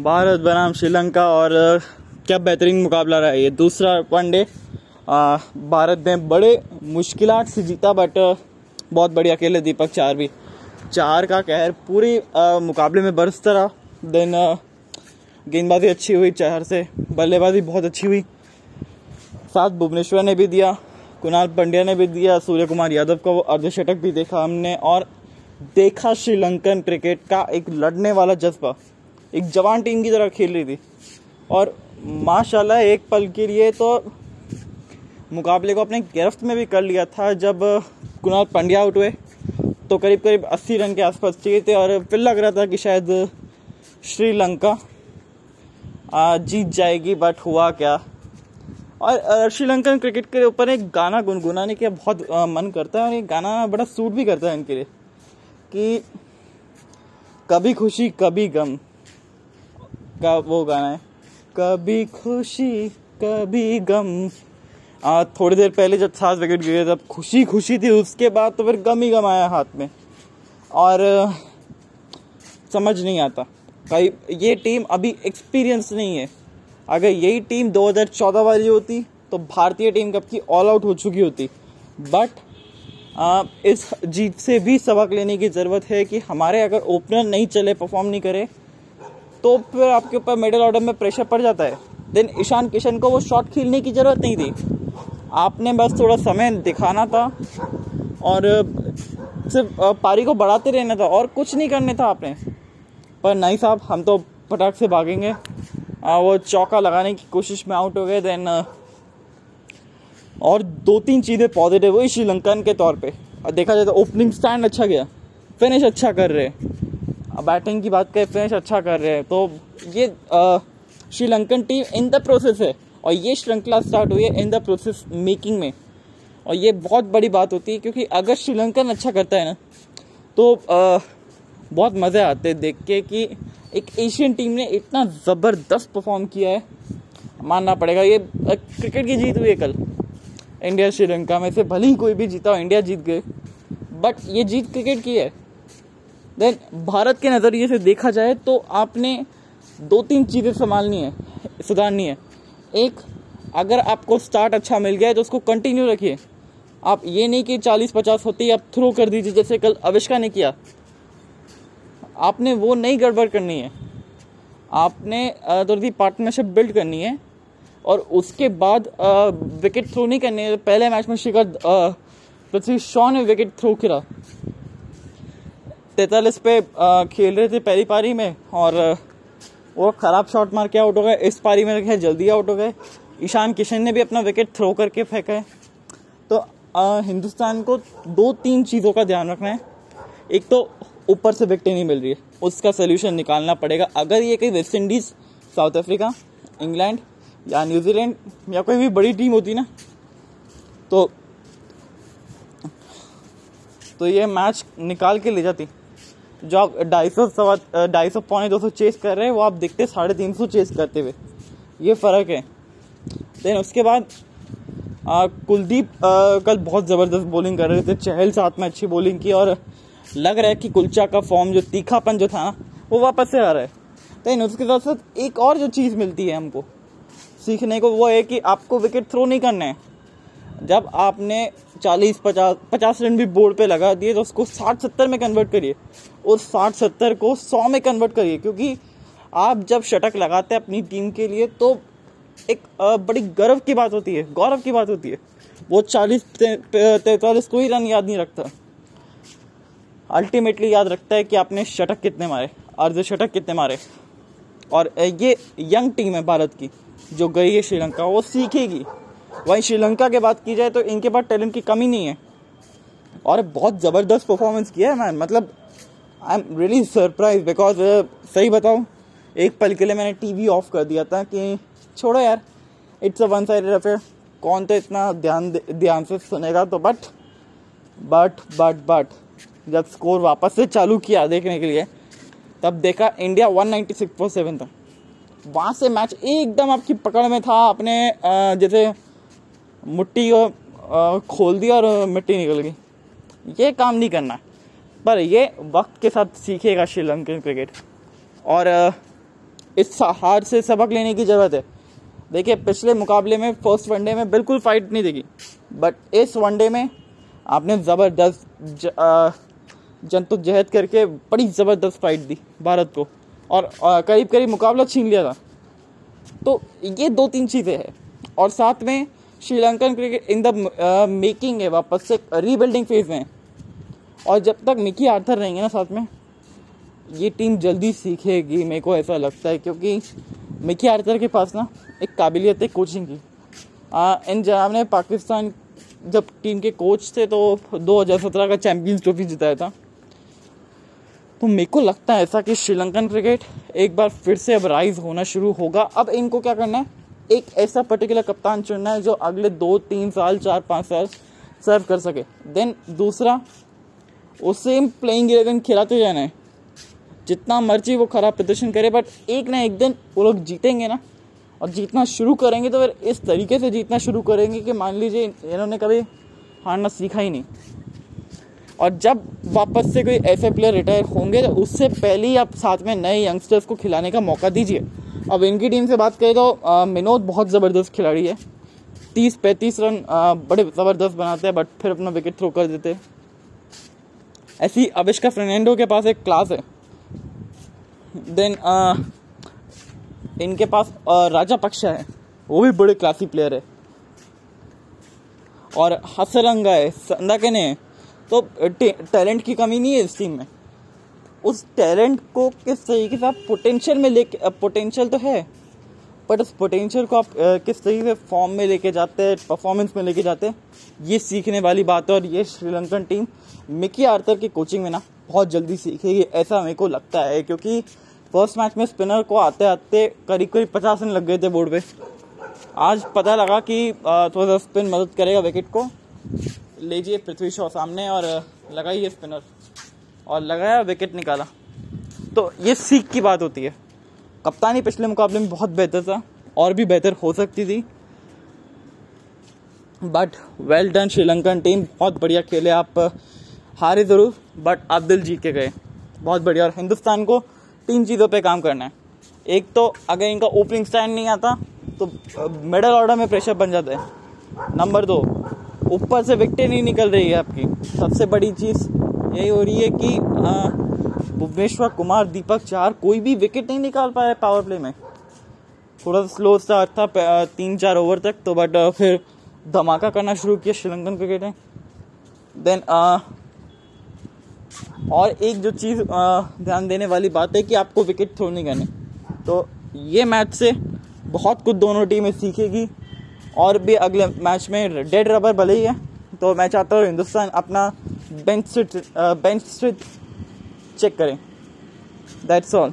भारत बनाम श्रीलंका और क्या बेहतरीन मुकाबला रहा ये? दूसरा वनडे भारत ने बड़े मुश्किल से जीता बट बहुत बढ़िया खेले दीपक चार भी चार का कहर पूरी आ, मुकाबले में बरसता रहा। देन गेंदबाजी अच्छी हुई चार से बल्लेबाजी बहुत अच्छी हुई। साथ भुवनेश्वर ने भी दिया कुणाल पंड्या ने भी दिया सूर्य कुमार यादव का वो अर्धशतक भी देखा हमने और देखा श्रीलंकन क्रिकेट का एक लड़ने वाला जज्बा। एक जवान टीम की तरह खेल रही थी। और माशाल्लाह, एक पल के लिए तो मुकाबले को अपने गिरफ्त में भी कर लिया था। जब कुणाल पंड्या आउट हुए तो करीब करीब 80 रन के आसपास चाहिए थे और फिर लग रहा था कि शायद श्रीलंका जीत जाएगी बट हुआ क्या? और श्रीलंकन क्रिकेट के ऊपर एक गाना गुनगुनाने का बहुत मन करता है और ये गाना बड़ा सूट भी करता है इनके लिए कि कभी खुशी, कभी गम। का वो गाना है। कभी खुशी कभी गम। आ, थोड़ी देर पहले जब सात विकेट गिरे तब खुशी खुशी थी उसके बाद तो फिर गम ही गम आया हाथ में। और समझ नहीं आता। कई ये टीम अभी एक्सपीरियंस नहीं है। अगर यही टीम 2014 वाली होती तो भारतीय टीम कब की ऑल आउट हो चुकी होती। बट इस जीत से भी सबक लेने की ज़रूरत है कि हमारे अगर ओपनर नहीं चले परफॉर्म नहीं करे तो फिर आपके ऊपर मिडिल ऑर्डर में प्रेशर पड़ जाता है। देन ईशान किशन को वो शॉट खेलने की ज़रूरत नहीं थी। आपने बस थोड़ा समय दिखाना था और सिर्फ़ पारी को बढ़ाते रहना था और कुछ नहीं करने था आपने। पर नहीं साहब हम तो पटाख से भागेंगे। आ, वो चौका लगाने की कोशिश में आउट हो गए देन और दो तीन चीज़ें पॉजिटिव हुई श्रीलंकन के तौर पे। और देखा जाए तो ओपनिंग स्टैंड अच्छा गया। फिनिश अच्छा कर रहे। बैटिंग की बात करें फिनिश अच्छा कर रहे हैं। तो ये Sri Lankan team in the process है और ये श्रृंखला स्टार्ट हुई है इन द प्रोसेस मेकिंग में। और ये बहुत बड़ी बात होती है क्योंकि अगर श्रीलंकन अच्छा करता है ना तो आ, बहुत मज़े आते हैं देख के कि एक एशियन टीम ने इतना ज़बरदस्त परफॉर्म किया है। मानना पड़ेगा ये क्रिकेट की जीत हुई है कल। इंडिया श्रीलंका में से भले ही कोई भी जीता हो इंडिया जीत गए। बट ये जीत क्रिकेट की है। देन भारत के नज़रिए से देखा जाए तो आपने दो तीन चीज़ें संभालनी है, सुधारनी है। एक, अगर आपको स्टार्ट अच्छा मिल गया है तो उसको कंटिन्यू रखिए। आप ये नहीं कि चालीस पचास होती है, आप थ्रो कर दीजिए, जैसे कल अविष्का ने किया। आपने वो नहीं गड़बड़ करनी है। आपने थोड़ी पार्टनरशिप बिल्ड करनी है और उसके बाद विकेट थ्रो नहीं करनी है। पहले मैच में शिखर पृथ्वी शॉ ने विकेट थ्रो किया। तैतालीस पे खेल रहे थे पहली पारी में और वो ख़राब शॉट मार के आउट हो गए। इस पारी में रखे जल्दी आउट हो गए। ईशान किशन ने भी अपना विकेट थ्रो करके फेंका है। तो आ, हिंदुस्तान को दो तीन चीज़ों का ध्यान रखना है। एक तो ऊपर से विकेट नहीं मिल रही है। उसका सोल्यूशन निकालना पड़ेगा। अगर ये कहीं West Indies South Africa England या न्यूजीलैंड या कोई भी बड़ी टीम होती ना तो तो ये मैच निकाल के ले जाती। जो आप ढाई सौ सवा ढाई सौ, पौने दो सौ चेस कर रहे हैं, वो आप देखते हैं साढ़े तीन सौ चेस करते हुए। ये फ़र्क है। देन उसके बाद कुलदीप कल बहुत ज़बरदस्त बॉलिंग कर रहे थे। चहल साथ में अच्छी बॉलिंग की और लग रहा है कि कुलचा का फॉर्म जो तीखापन जो था ना वो वापस से आ रहा है। देन उसके साथ साथ एक और जो चीज़ मिलती है हमको, सीखने को, वो है कि आपको विकेट थ्रो नहीं करना है। जब आपने 40 50 50 रन भी बोर्ड पे लगा दिए तो उसको 60 70 में कन्वर्ट करिए। उस 60 70 को सौ में कन्वर्ट करिए, क्योंकि आप जब शटक लगाते हैं अपनी टीम के लिए तो एक बड़ी गर्व की बात होती है, गौरव की बात होती है। वो चालीस तैतालीस कोई रन याद नहीं रखता। अल्टीमेटली याद रखता है कि आपने शटक कितने मारे, अर्ध शटक कितने मारे। और ये यंग टीम है भारत की, जो गई है श्रीलंका, वो सीखेगी। वहीं श्रीलंका की बात की जाए तो इनके पास टैलेंट की कमी नहीं है। और बहुत ज़बरदस्त परफॉर्मेंस किया है मैन मतलब I am really surprise because सही बताऊँ, एक पल के लिए मैंने टीवी ऑफ़ कर दिया था कि छोड़ो यार it's a one sided affair कौन तो इतना ध्यान ध्यान से सुनेगा तो बट बट बट बट जब स्कोर वापस से चालू किया देखने के लिए, तब देखा इंडिया 196 पर सेवन था। वहाँ से मैच एकदम आपकी पकड़ में था, अपने जैसे मुट्ठी को खोल दिया और मिट्टी निकल गई। ये काम नहीं करना। पर ये वक्त के साथ सीखेगा श्रीलंकन क्रिकेट। और इस हार से सबक लेने की ज़रूरत है। देखिए, पिछले मुकाबले में फ़र्स्ट वनडे में बिल्कुल फाइट नहीं दिखी। बट इस वनडे में आपने ज़बरदस्त जद्दोजहद करके बड़ी ज़बरदस्त फाइट दी भारत को। और करीब करीब मुकाबला छीन लिया था। तो ये दो तीन चीज़ें हैं। और साथ में Sri Lankan cricket in the making है, वापस से रीबिल्डिंग फ़ेज़ में। और जब तक मिकी आर्थर रहेंगे ना साथ में, ये टीम जल्दी सीखेगी, मेरे को ऐसा लगता है, क्योंकि मिकी आर्थर के पास ना एक काबिलियत है कोचिंग की। इन जनाब ने पाकिस्तान, जब टीम के कोच थे तो 2017 का चैंपियंस ट्रॉफी जिताया था। तो मेरे को लगता है ऐसा कि श्रीलंकन क्रिकेट एक बार फिर से अब राइज होना शुरू होगा। अब इनको क्या करना है? एक ऐसा पर्टिकुलर कप्तान चुनना है जो अगले दो, तीन साल, चार, पाँच साल सर्व कर सके। देन दूसरा वो सेम प्लेइंग इलेवन खिलाते जाना है। जितना मर्ज़ी वो खराब प्रदर्शन करे बट एक ना एक दिन वो लोग जीतेंगे ना। और जीतना शुरू करेंगे तो फिर इस तरीके से जीतना शुरू करेंगे कि मान लीजिए इन्होंने कभी हारना सीखा ही नहीं। और जब वापस से कोई ऐसे प्लेयर रिटायर होंगे तो उससे पहले ही आप साथ में नए यंगस्टर्स को खिलाने का मौका दीजिए। अब इनकी टीम से बात करें तो मिनोद बहुत ज़बरदस्त खिलाड़ी है। तीस पैंतीस रन आ, बड़े ज़बरदस्त बनाते हैं बट फिर अपना विकेट थ्रो कर देते हैं। ऐसी अविष्का फर्नैंडो के पास एक क्लास है। देन इनके पास राजा पक्षा है। वो भी बड़े क्लासी प्लेयर है। और हसरंगा है, संदाकने है। तो टैलेंट की कमी नहीं है इस टीम में। उस टैलेंट को किस तरीके से आप पोटेंशियल में लेके पोटेंशियल तो है। बट उस पोटेंशियल को आप किस तरीके से फॉर्म में लेके जाते हैं परफॉर्मेंस में लेके जाते हैं, ये सीखने वाली बात है और ये Sri Lankan team Mickey Arthur की कोचिंग में ना बहुत जल्दी सीखेगी, ऐसा मेरे को लगता है, क्योंकि फ़र्स्ट मैच में स्पिनर को आते आते करीब करीब पचास रन लग गए थे बोर्ड पे आज पता लगा कि थोड़ा सा स्पिन मदद करेगा विकेट को। लीजिए पृथ्वी शॉ सामने और लगाइए स्पिनर और लगाया विकेट निकाला। तो ये सीख की बात होती है। कप्तानी पिछले मुकाबले में बहुत बेहतर था, और भी बेहतर हो सकती थी। But well done Sri Lankan team बहुत बढ़िया खेले आप। हारे ज़रूर बट आप दिल जीत के गए। बहुत बढ़िया। और हिंदुस्तान को तीन चीज़ों पे काम करना है। एक तो अगर इनका ओपनिंग स्टैंड नहीं आता तो मिडल ऑर्डर में प्रेशर बन जाता है। नंबर दो, ऊपर से विकटें नहीं निकल रही है आपकी। सबसे बड़ी चीज़ यही हो रही है कि भुवनेश्वर, कुमार, दीपक, चार, कोई भी विकेट नहीं निकाल पाए पावर प्ले में। थोड़ा सा स्लो स्टार्ट था तीन चार ओवर तक तो बट फिर धमाका करना शुरू किया श्रीलंकन क्रिकेट ने। देन और एक जो चीज़ ध्यान देने वाली बात है कि आपको विकेट थ्रो नहीं करने तो ये मैच से बहुत कुछ दोनों टीमें सीखेगी, और भी अगले मैच में डेड रबर भले ही है। तो मैं चाहता हूँ हिंदुस्तान अपना बेंच बेंच चेक करें। That's all